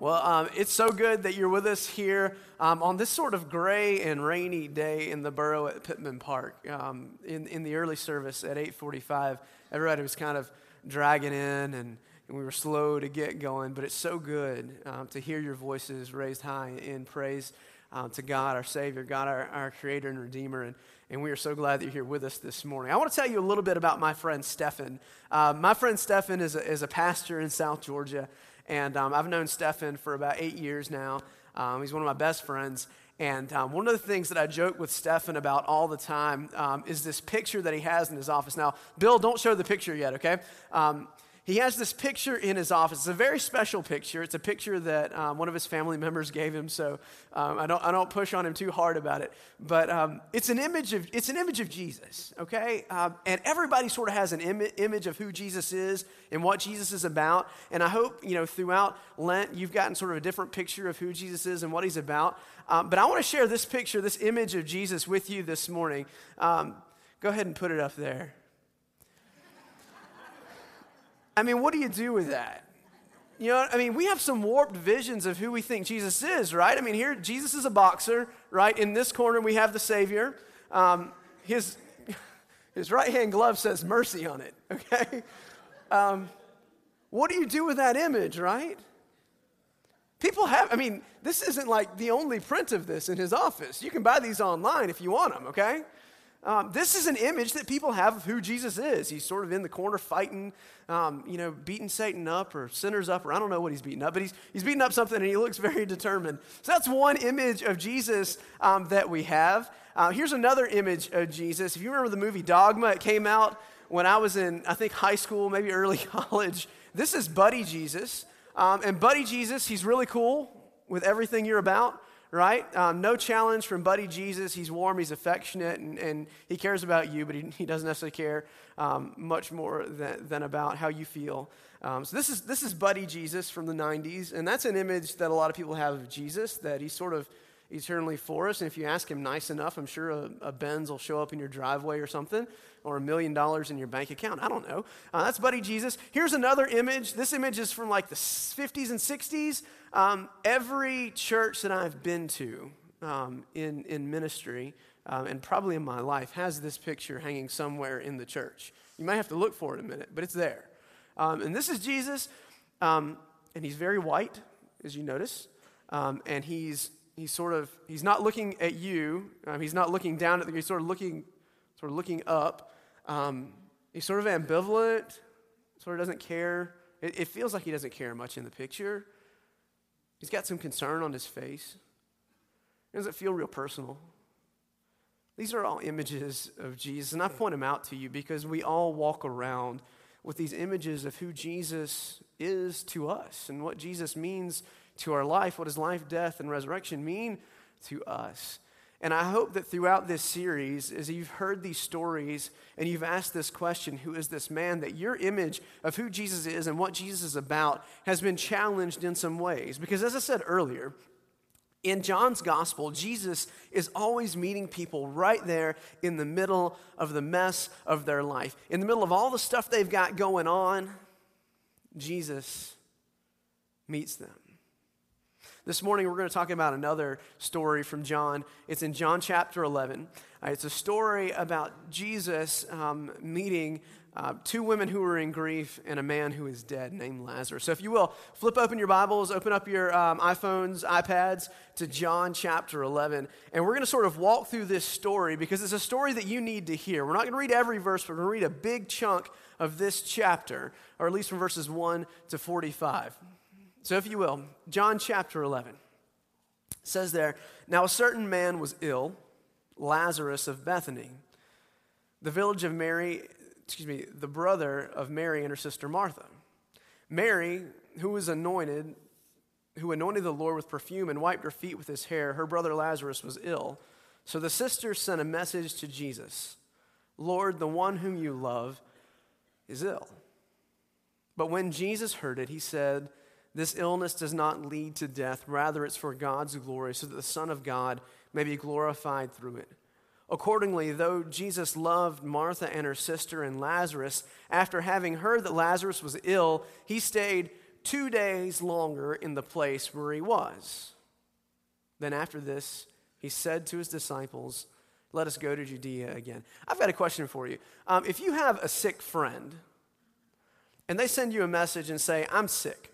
Well, um, it's so good that you're with us here um, on this sort of gray and rainy day in the borough at Pittman Park. Um, in, in the early service at 8:45, everybody was kind of dragging in, and, and we were slow to get going. But it's so good um, to hear your voices raised high in praise um, to God, our Savior, God, our, our Creator and Redeemer, and and we are so glad that you're here with us this morning. I want to tell you a little bit about my friend Stefan. Uh, my friend Stefan is a, is a pastor in South Georgia, and um, I've known Stefan for about eight years now. Um, he's one of my best friends. And um, one of the things that I joke with Stefan about all the time um, is this picture that he has in his office. Now, Bill, don't show the picture yet, okay? Um, he has this picture in his office. It's a very special picture. It's a picture that um, one of his family members gave him, so um, I, don't, I don't push on him too hard about it. But um, it's, an image of, it's an image of Jesus, okay? Um, and everybody sort of has an Im- image of who Jesus is and what Jesus is about. And I hope, you know, throughout Lent, you've gotten sort of a different picture of who Jesus is and what he's about. Um, but I want to share this picture, this image of Jesus with you this morning. Um, go ahead and put it up there. I mean, what do you do with that? You know, I mean, we have some warped visions of who we think Jesus is, right? I mean, here, Jesus is a boxer, right? In this corner, we have the Savior. Um, his, his right hand glove says mercy on it, okay? Um, what do you do with that image, right? People have, I mean, this isn't like the only print of this in his office. You can buy these online if you want them, okay? Um, this is an image that people have of who Jesus is. He's sort of in the corner fighting, um, you know, beating Satan up or sinners up, or I don't know what he's beating up, but he's, he's beating up something and he looks very determined. So that's one image of Jesus um, that we have. Uh, here's another image of Jesus. If you remember the movie Dogma, it came out when I was in, I think, high school, maybe early college. This is Buddy Jesus. Um, and Buddy Jesus, he's really cool with everything you're about right? Um, no challenge from Buddy Jesus. He's warm, he's affectionate, and, and he cares about you, but he, he doesn't necessarily care um, much more than, than about how you feel. Um, so this is, this is Buddy Jesus from the 90s, and that's an image that a lot of people have of Jesus, that he's sort of eternally for us. And if you ask him nice enough, I'm sure a, a Benz will show up in your driveway or something, or a million dollars in your bank account. I don't know. Uh, that's Buddy Jesus. Here's another image. This image is from like the 50s and 60s. Um, every church that I've been to um, in, in ministry, um, and probably in my life, has this picture hanging somewhere in the church. You might have to look for it a minute, but it's there. Um, and this is Jesus, um, and he's very white, as you notice, um, and he's he's sort of he's not looking at you. He's not looking down at the. He's sort of looking, sort of looking up. He's sort of ambivalent. Sort of doesn't care. It, it, feels like he doesn't care much in the picture. He's got some concern on his face. It doesn't feel real personal. These are all images of Jesus, and I point them out to you because we all walk around with these images of who Jesus is to us and what Jesus means to our life. What does life, death, and resurrection mean to us? And I hope that throughout this series, as you've heard these stories and you've asked this question, who is this man, that your image of who Jesus is and what Jesus is about has been challenged in some ways. Because as I said earlier, in John's gospel, Jesus is always meeting people right there in the middle of the mess of their life. In the middle of all the stuff they've got going on, Jesus meets them. This morning, we're going to talk about another story from John. It's in John chapter 11. Uh, it's a story about Jesus um, meeting uh, two women who are in grief and a man who is dead named Lazarus. So, if you will, flip open your Bibles, open up your um, iPhones, iPads to John chapter 11. And we're going to sort of walk through this story because it's a story that you need to hear. We're not going to read every verse, but we're going to read a big chunk of this chapter, or at least from verses 1 to 45. So, if you will, John chapter 11 says there, Now a certain man was ill, Lazarus of Bethany, the village of Mary, excuse me, the brother of Mary and her sister Martha. Mary, who was anointed, who anointed the Lord with perfume and wiped her feet with his hair, her brother Lazarus was ill. So the sisters sent a message to Jesus Lord, the one whom you love is ill. But when Jesus heard it, he said, this illness does not lead to death, rather, it's for God's glory, so that the Son of God may be glorified through it. Accordingly, though Jesus loved Martha and her sister and Lazarus, after having heard that Lazarus was ill, he stayed two days longer in the place where he was. Then after this, he said to his disciples, Let us go to Judea again. I've got a question for you. Um, if you have a sick friend and they send you a message and say, I'm sick,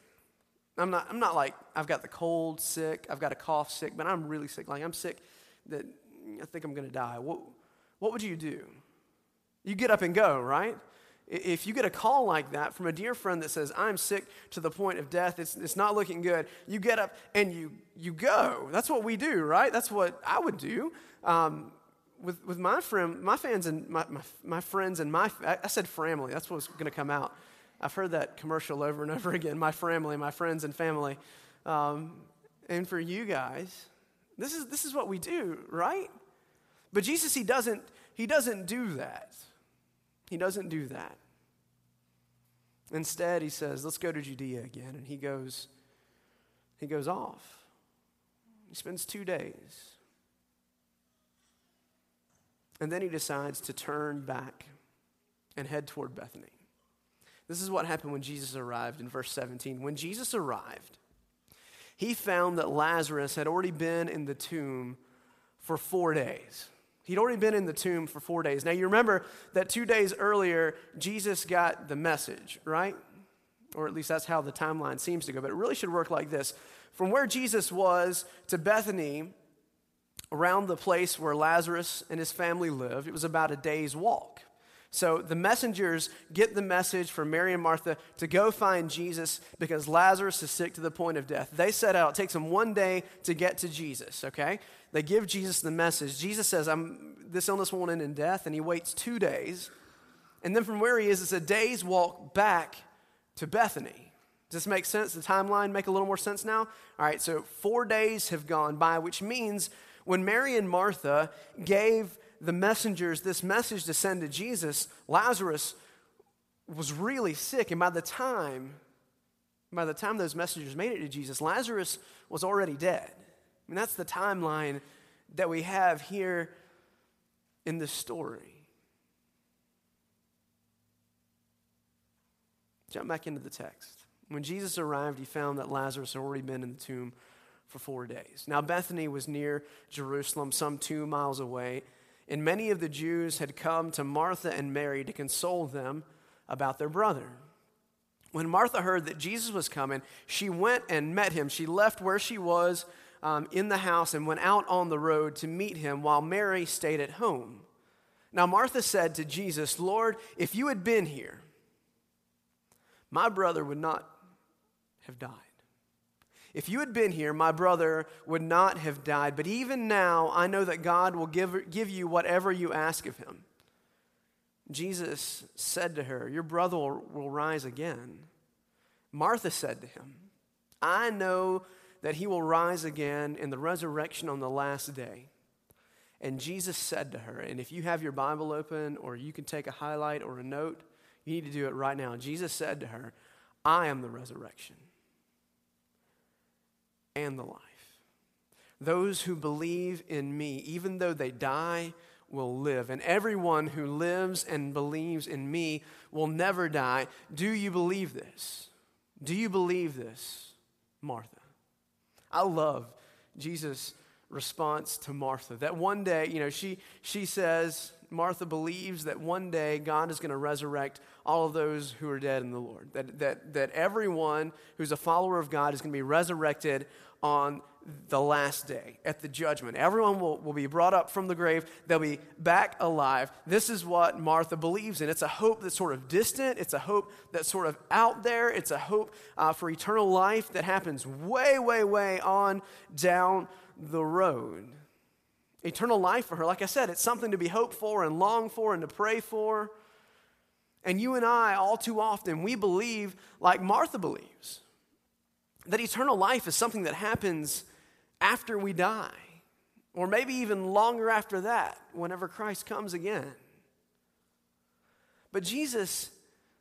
I'm not, I'm not like, I've got the cold sick, I've got a cough sick, but I'm really sick. Like, I'm sick that I think I'm going to die. What, what would you do? You get up and go, right? If you get a call like that from a dear friend that says, I'm sick to the point of death, it's, it's not looking good, you get up and you, you go. That's what we do, right? That's what I would do. Um, with, with my friend, my fans and my, my, my friends and my, I said family, that's what's going to come out. I've heard that commercial over and over again my family, my friends and family. Um, and for you guys, this is, this is what we do, right? But Jesus, he doesn't, he doesn't do that. He doesn't do that. Instead, he says, let's go to Judea again. And he goes, he goes off. He spends two days. And then he decides to turn back and head toward Bethany. This is what happened when Jesus arrived in verse 17. When Jesus arrived, he found that Lazarus had already been in the tomb for four days. He'd already been in the tomb for four days. Now, you remember that two days earlier, Jesus got the message, right? Or at least that's how the timeline seems to go, but it really should work like this. From where Jesus was to Bethany, around the place where Lazarus and his family lived, it was about a day's walk. So the messengers get the message from Mary and Martha to go find Jesus because Lazarus is sick to the point of death. They set out. It takes them one day to get to Jesus, okay? They give Jesus the message. Jesus says, I'm, This illness won't end in death, and he waits two days. And then from where he is, it's a day's walk back to Bethany. Does this make sense? The timeline make a little more sense now? All right, so four days have gone by, which means when Mary and Martha gave the messengers this message to send to Jesus, Lazarus was really sick. And by the time, by the time those messengers made it to Jesus, Lazarus was already dead. I mean, that's the timeline that we have here in this story. Jump back into the text. When Jesus arrived, he found that Lazarus had already been in the tomb for four days. Now, Bethany was near Jerusalem, some two miles away, and many of the Jews had come to Martha and Mary to console them about their brother. When Martha heard that Jesus was coming, she went and met him. She left where she was um, in the house and went out on the road to meet him while Mary stayed at home. Now, Martha said to Jesus, Lord, if you had been here, my brother would not have died. If you had been here, my brother would not have died. But even now, I know that God will give, give you whatever you ask of him. Jesus said to her, Your brother will, will rise again. Martha said to him, I know that he will rise again in the resurrection on the last day. And Jesus said to her, and if you have your Bible open or you can take a highlight or a note, you need to do it right now. Jesus said to her, I am the resurrection and the life. Those who believe in me, even though they die, will live. And everyone who lives and believes in me will never die. Do you believe this? Do you believe this, Martha? I love Jesus' response to Martha. That one day, you know, she, she says, Martha believes that one day God is going to resurrect all of those who are dead in the Lord. That, that, that everyone who's a follower of God is going to be resurrected on the last day at the judgment. Everyone will, will be brought up from the grave, they'll be back alive. This is what Martha believes in. It's a hope that's sort of distant, it's a hope that's sort of out there, it's a hope uh, for eternal life that happens way, way, way on down the road. Eternal life for her, like I said, it's something to be hoped for and long for and to pray for. And you and I, all too often, we believe like Martha believes that eternal life is something that happens after we die, or maybe even longer after that, whenever Christ comes again. But Jesus,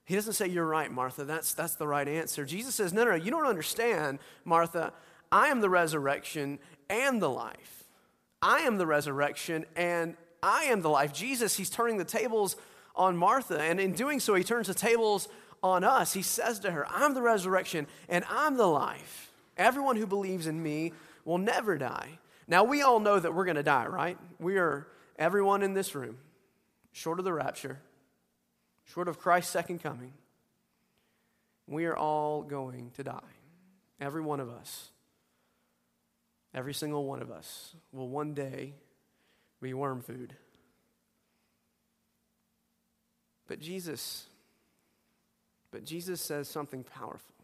he doesn't say, You're right, Martha. That's, that's the right answer. Jesus says, No, no, no, you don't understand, Martha. I am the resurrection and the life. I am the resurrection and I am the life. Jesus, he's turning the tables on Martha. And in doing so, he turns the tables on us. He says to her, I'm the resurrection and I'm the life. Everyone who believes in me will never die. Now, we all know that we're going to die, right? We are, everyone in this room, short of the rapture, short of Christ's second coming, we are all going to die. Every one of us. Every single one of us will one day be worm food. But Jesus, but Jesus says something powerful.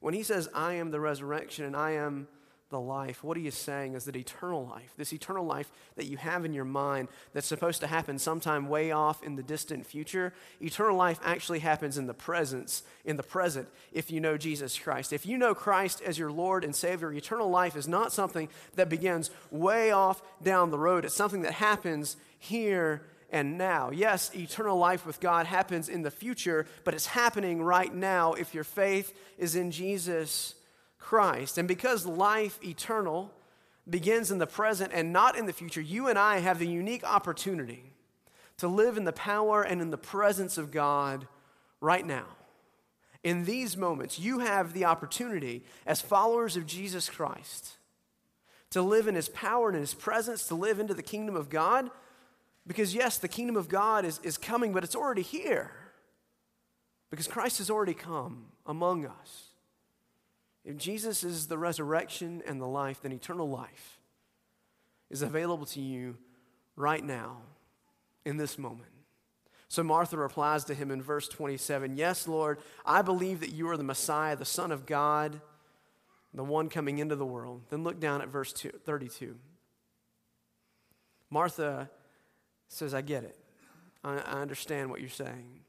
When he says, I am the resurrection and I am the life, what he is saying is that eternal life, this eternal life that you have in your mind that's supposed to happen sometime way off in the distant future, eternal life actually happens in the presence, in the present, if you know Jesus Christ. If you know Christ as your Lord and Savior, eternal life is not something that begins way off down the road. It's something that happens here and now. Yes, eternal life with God happens in the future, but it's happening right now if your faith is in Jesus Christ. And because life eternal begins in the present and not in the future, you and I have the unique opportunity to live in the power and in the presence of God right now. In these moments, you have the opportunity as followers of Jesus Christ to live in his power and in his presence, to live into the kingdom of God because, yes, the kingdom of God is, is coming, but it's already here. Because Christ has already come among us. If Jesus is the resurrection and the life, then eternal life is available to you right now in this moment. So Martha replies to him in verse 27 Yes, Lord, I believe that you are the Messiah, the Son of God, the one coming into the world. Then look down at verse 32. Martha says, I get it. I, understand what you're saying.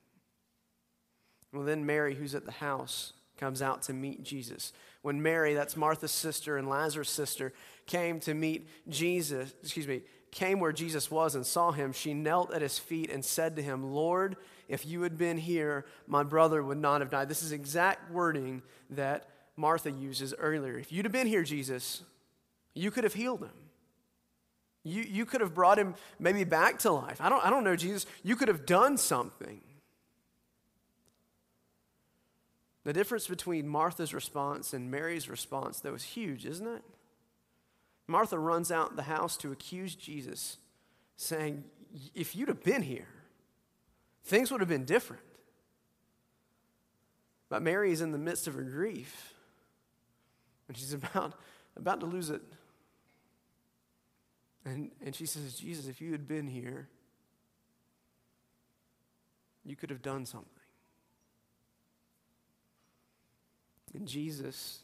Well, then Mary, who's at the house, comes out to meet Jesus. When Mary, that's Martha's sister and Lazarus' sister, came to meet Jesus, excuse me, came where Jesus was and saw him, she knelt at his feet and said to him, Lord, if you had been here, my brother would not have died. This is exact wording that Martha uses earlier. If you'd have been here, Jesus, you could have healed him. You, you could have brought him maybe back to life. I don't, I don't know, Jesus. You could have done something. The difference between Martha's response and Mary's response, though, is huge, isn't it? Martha runs out the house to accuse Jesus, saying, If you'd have been here, things would have been different. But Mary is in the midst of her grief, and she's about, about to lose it and, and she says, Jesus, if you had been here, you could have done something. And Jesus,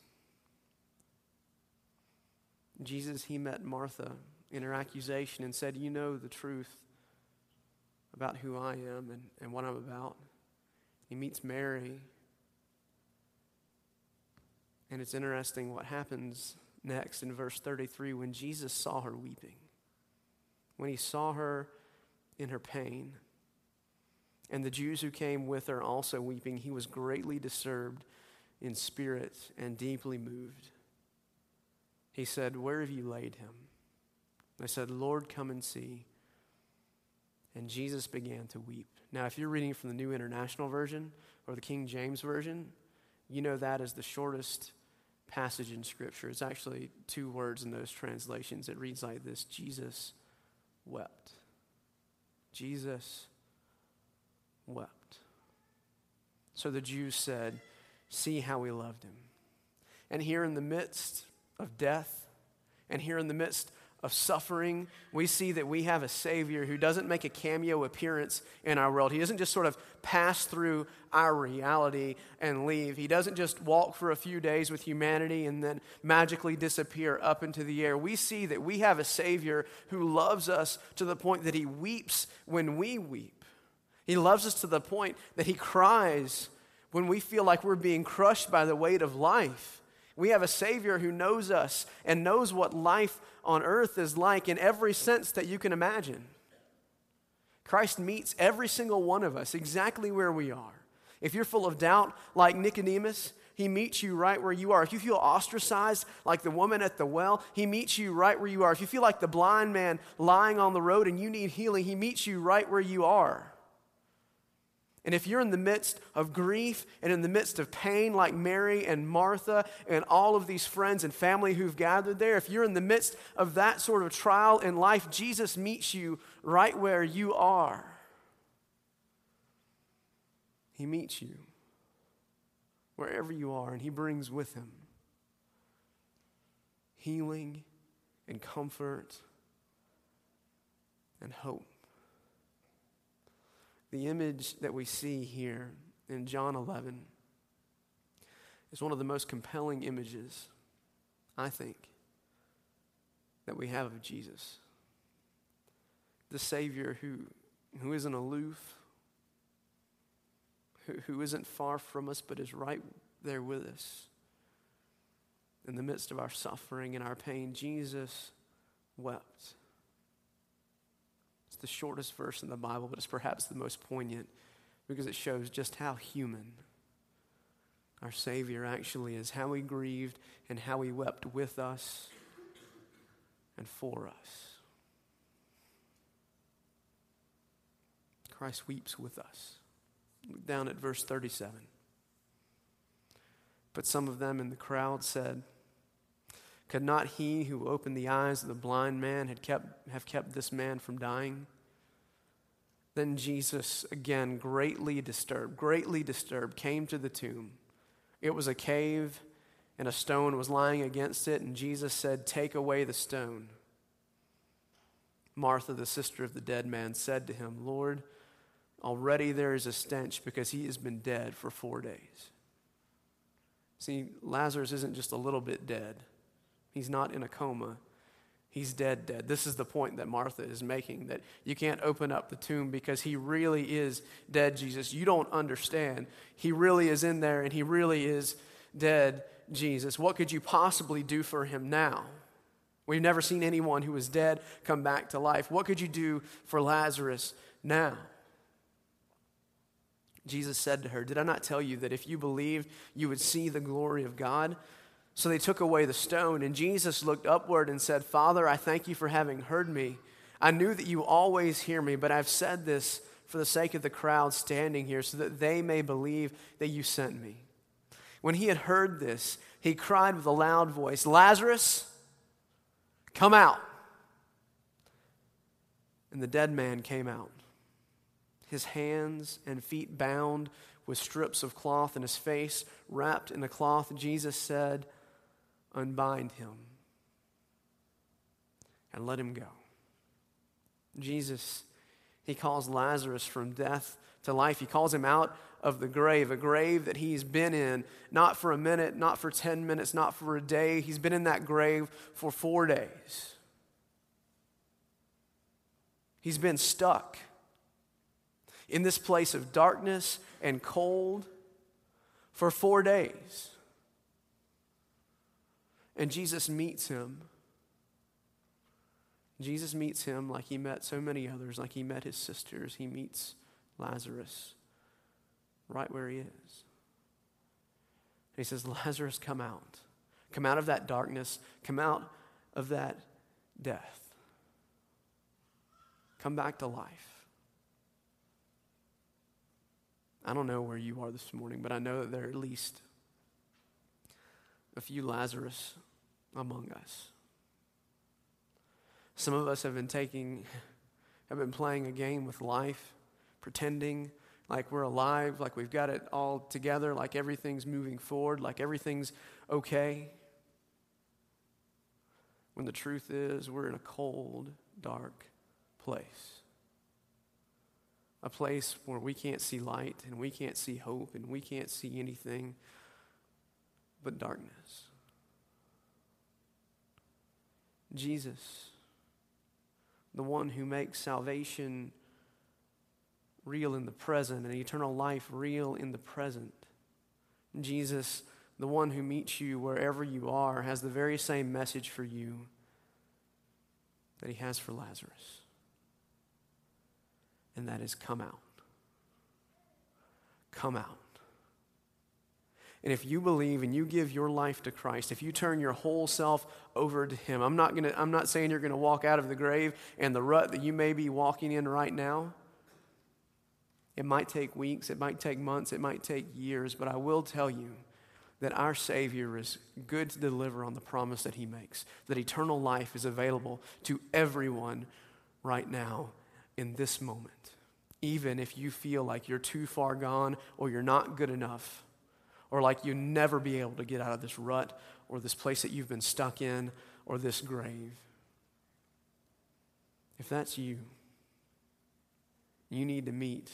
Jesus, he met Martha in her accusation and said, You know the truth about who I am and, and what I'm about. He meets Mary. And it's interesting what happens next in verse 33 when Jesus saw her weeping when he saw her in her pain. And the Jews who came with her also weeping, he was greatly disturbed in spirit and deeply moved. He said, Where have you laid him? I said, Lord, come and see. And Jesus began to weep. Now, if you're reading from the New International Version or the King James Version, you know that is the shortest passage in Scripture. It's actually two words in those translations. It reads like this Jesus wept. Jesus wept. So the Jews said, See how we loved him. And here in the midst of death, and here in the midst of suffering, we see that we have a Savior who doesn't make a cameo appearance in our world. He doesn't just sort of pass through our reality and leave. He doesn't just walk for a few days with humanity and then magically disappear up into the air. We see that we have a Savior who loves us to the point that He weeps when we weep. He loves us to the point that He cries when we feel like we're being crushed by the weight of life. We have a Savior who knows us and knows what life on earth is like in every sense that you can imagine. Christ meets every single one of us exactly where we are. If you're full of doubt, like Nicodemus, he meets you right where you are. If you feel ostracized, like the woman at the well, he meets you right where you are. If you feel like the blind man lying on the road and you need healing, he meets you right where you are. And if you're in the midst of grief and in the midst of pain, like Mary and Martha and all of these friends and family who've gathered there, if you're in the midst of that sort of trial in life, Jesus meets you right where you are. He meets you wherever you are, and He brings with Him healing and comfort and hope. The image that we see here in John 11 is one of the most compelling images, I think, that we have of Jesus. The Savior who, who isn't aloof, who, who isn't far from us, but is right there with us. In the midst of our suffering and our pain, Jesus wept the shortest verse in the Bible, but it's perhaps the most poignant because it shows just how human our Savior actually is, how he grieved and how he wept with us and for us. Christ weeps with us. Look down at verse 37. But some of them in the crowd said, could not he who opened the eyes of the blind man had kept, have kept this man from dying? Then Jesus, again, greatly disturbed, greatly disturbed, came to the tomb. It was a cave, and a stone was lying against it, and Jesus said, Take away the stone. Martha, the sister of the dead man, said to him, Lord, already there is a stench because he has been dead for four days. See, Lazarus isn't just a little bit dead. He's not in a coma. He's dead, dead. This is the point that Martha is making that you can't open up the tomb because he really is dead, Jesus. You don't understand. He really is in there and he really is dead, Jesus. What could you possibly do for him now? We've never seen anyone who was dead come back to life. What could you do for Lazarus now? Jesus said to her, Did I not tell you that if you believed, you would see the glory of God? So they took away the stone, and Jesus looked upward and said, Father, I thank you for having heard me. I knew that you always hear me, but I've said this for the sake of the crowd standing here, so that they may believe that you sent me. When he had heard this, he cried with a loud voice, Lazarus, come out. And the dead man came out, his hands and feet bound with strips of cloth, and his face wrapped in a cloth. Jesus said, unbind him and let him go. Jesus, he calls Lazarus from death to life. He calls him out of the grave, a grave that he's been in, not for a minute, not for 10 minutes, not for a day. He's been in that grave for four days. He's been stuck in this place of darkness and cold for four days. And Jesus meets him. Jesus meets him like he met so many others, like he met his sisters. He meets Lazarus right where he is. And he says, Lazarus, come out. Come out of that darkness. Come out of that death. Come back to life. I don't know where you are this morning, but I know that there are at least a few Lazarus among us. Some of us have been taking, have been playing a game with life, pretending like we're alive, like we've got it all together, like everything's moving forward, like everything's okay. When the truth is, we're in a cold, dark place. A place where we can't see light and we can't see hope and we can't see anything but darkness. Jesus, the one who makes salvation real in the present and eternal life real in the present. Jesus, the one who meets you wherever you are, has the very same message for you that he has for Lazarus. And that is come out. Come out. And if you believe and you give your life to Christ, if you turn your whole self over to Him, I'm not, gonna, I'm not saying you're going to walk out of the grave and the rut that you may be walking in right now. It might take weeks, it might take months, it might take years, but I will tell you that our Savior is good to deliver on the promise that He makes, that eternal life is available to everyone right now in this moment. Even if you feel like you're too far gone or you're not good enough, or like you never be able to get out of this rut or this place that you've been stuck in or this grave. If that's you, you need to meet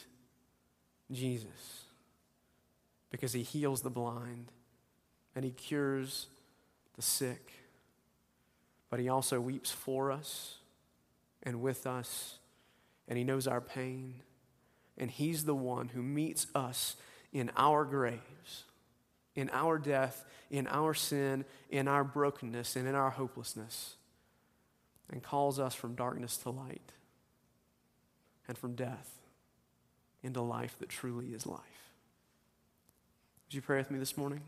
Jesus because he heals the blind and he cures the sick. But he also weeps for us and with us, and he knows our pain. And he's the one who meets us in our graves, in our death, in our sin, in our brokenness, and in our hopelessness, and calls us from darkness to light and from death into life that truly is life. Would you pray with me this morning?